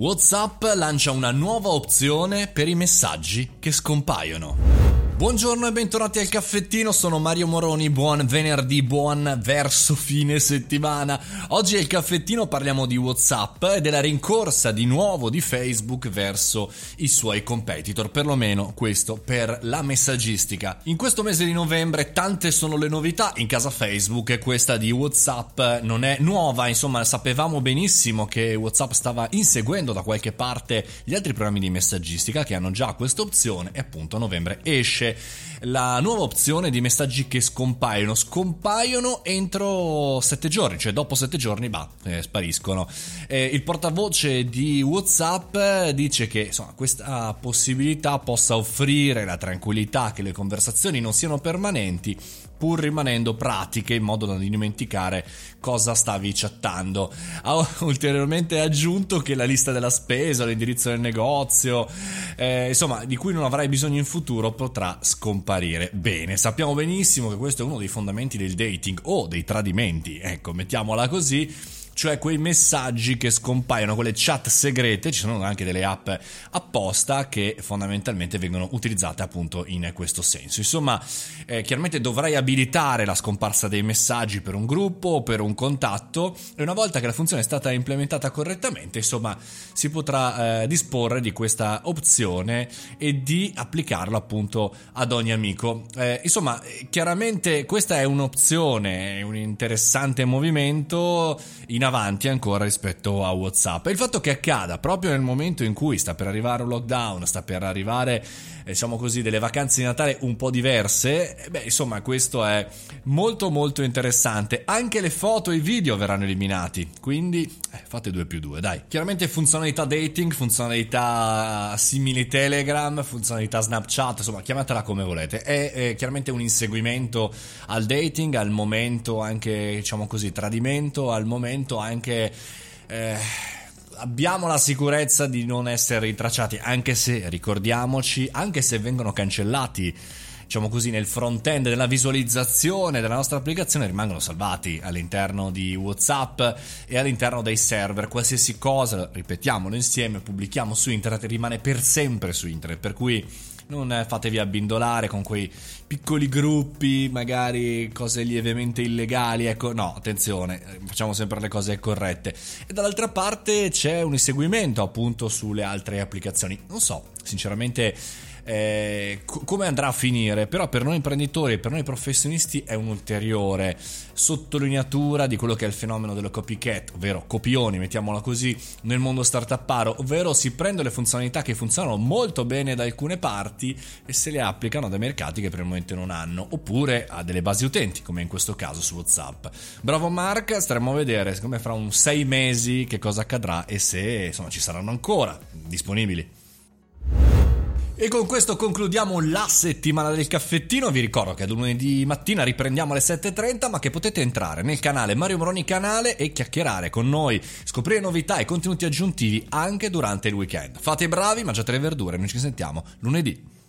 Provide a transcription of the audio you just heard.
WhatsApp lancia una nuova opzione per i messaggi che scompaiono. Buongiorno e bentornati al caffettino, sono Mario Moroni, buon venerdì, buon verso fine settimana. Oggi al caffettino parliamo di Whatsapp e della rincorsa di nuovo di Facebook verso i suoi competitor, perlomeno questo per la messaggistica. In questo mese di novembre tante sono le novità in casa Facebook e questa di Whatsapp non è nuova, insomma sapevamo benissimo che Whatsapp stava inseguendo da qualche parte gli altri programmi di messaggistica che hanno già questa opzione e appunto a novembre esce la nuova opzione di messaggi che scompaiono. Scompaiono entro 7 giorni, cioè dopo 7 giorni, bah, eh, spariscono. Eh, il portavoce di WhatsApp dice che insomma, questa possibilità possa offrire la tranquillità che le conversazioni non siano permanenti pur rimanendo pratiche in modo da non dimenticare cosa stavi chattando. Ha ulteriormente aggiunto che la lista della spesa, l'indirizzo del negozio, eh, insomma, di cui non avrai bisogno in futuro potrà scomparire. Bene, sappiamo benissimo che questo è uno dei fondamenti del dating o dei tradimenti, ecco, mettiamola così cioè quei messaggi che scompaiono, quelle chat segrete, ci sono anche delle app apposta che fondamentalmente vengono utilizzate appunto in questo senso. Insomma, eh, chiaramente dovrai abilitare la scomparsa dei messaggi per un gruppo o per un contatto e una volta che la funzione è stata implementata correttamente, insomma, si potrà eh, disporre di questa opzione e di applicarla appunto ad ogni amico. Eh, insomma, chiaramente questa è un'opzione, è un interessante movimento in avanti ancora rispetto a WhatsApp. E il fatto che accada proprio nel momento in cui sta per arrivare un lockdown, sta per arrivare, eh, diciamo così, delle vacanze di Natale un po' diverse, eh, beh, insomma, questo è molto molto interessante. Anche le foto e i video verranno eliminati, quindi eh, fate 2 più 2, dai. Chiaramente funzionalità dating, funzionalità simili Telegram, funzionalità Snapchat, insomma, chiamatela come volete. È, è chiaramente un inseguimento al dating, al momento anche, diciamo così, tradimento, al momento anche... Eh, abbiamo la sicurezza di non essere ritracciati, anche se ricordiamoci, anche se vengono cancellati diciamo così, nel front-end della visualizzazione della nostra applicazione rimangono salvati all'interno di WhatsApp e all'interno dei server. Qualsiasi cosa, ripetiamolo insieme, pubblichiamo su internet rimane per sempre su internet, per cui non fatevi abbindolare con quei piccoli gruppi, magari cose lievemente illegali, ecco, no, attenzione, facciamo sempre le cose corrette. E dall'altra parte c'è un inseguimento appunto sulle altre applicazioni. Non so, sinceramente eh, co- come andrà a finire, però per noi imprenditori e per noi professionisti è un'ulteriore sottolineatura di quello che è il fenomeno dello copycat, ovvero copioni, mettiamola così, nel mondo startuparo, ovvero si prendono le funzionalità che funzionano molto bene da alcune parti e se le applicano a dei mercati che per il momento non hanno, oppure a delle basi utenti, come in questo caso su WhatsApp. Bravo Mark, staremo a vedere, come fra un sei mesi, che cosa accadrà e se insomma ci saranno ancora disponibili. E con questo concludiamo la settimana del caffettino. Vi ricordo che lunedì mattina riprendiamo alle 7.30, ma che potete entrare nel canale Mario Moroni Canale e chiacchierare con noi, scoprire novità e contenuti aggiuntivi anche durante il weekend. Fate i bravi, mangiate le verdure, noi ci sentiamo lunedì.